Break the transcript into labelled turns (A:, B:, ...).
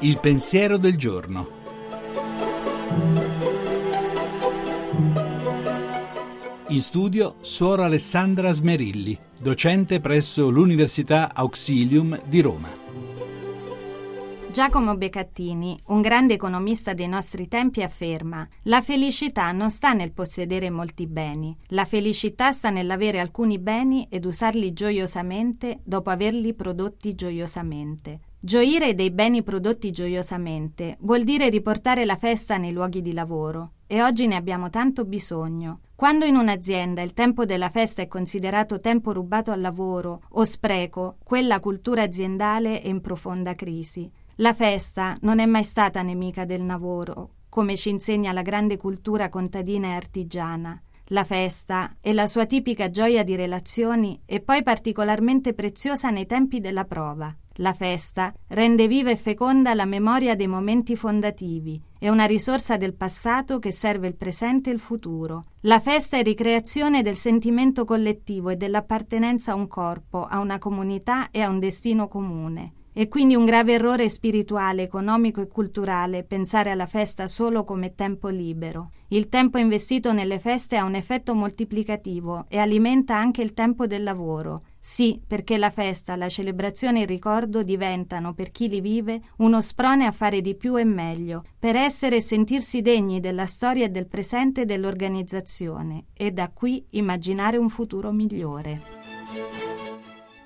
A: Il pensiero del giorno. In studio Suora Alessandra Smerilli, docente presso l'Università Auxilium di Roma.
B: Giacomo Beccattini, un grande economista dei nostri tempi, afferma La felicità non sta nel possedere molti beni, la felicità sta nell'avere alcuni beni ed usarli gioiosamente dopo averli prodotti gioiosamente. Gioire dei beni prodotti gioiosamente vuol dire riportare la festa nei luoghi di lavoro e oggi ne abbiamo tanto bisogno. Quando in un'azienda il tempo della festa è considerato tempo rubato al lavoro o spreco, quella cultura aziendale è in profonda crisi. La festa non è mai stata nemica del lavoro, come ci insegna la grande cultura contadina e artigiana. La festa e la sua tipica gioia di relazioni è poi particolarmente preziosa nei tempi della prova. La festa rende viva e feconda la memoria dei momenti fondativi, è una risorsa del passato che serve il presente e il futuro. La festa è ricreazione del sentimento collettivo e dell'appartenenza a un corpo, a una comunità e a un destino comune. È quindi un grave errore spirituale, economico e culturale pensare alla festa solo come tempo libero. Il tempo investito nelle feste ha un effetto moltiplicativo e alimenta anche il tempo del lavoro. Sì, perché la festa, la celebrazione e il ricordo diventano, per chi li vive, uno sprone a fare di più e meglio, per essere e sentirsi degni della storia e del presente dell'organizzazione e da qui immaginare un futuro migliore.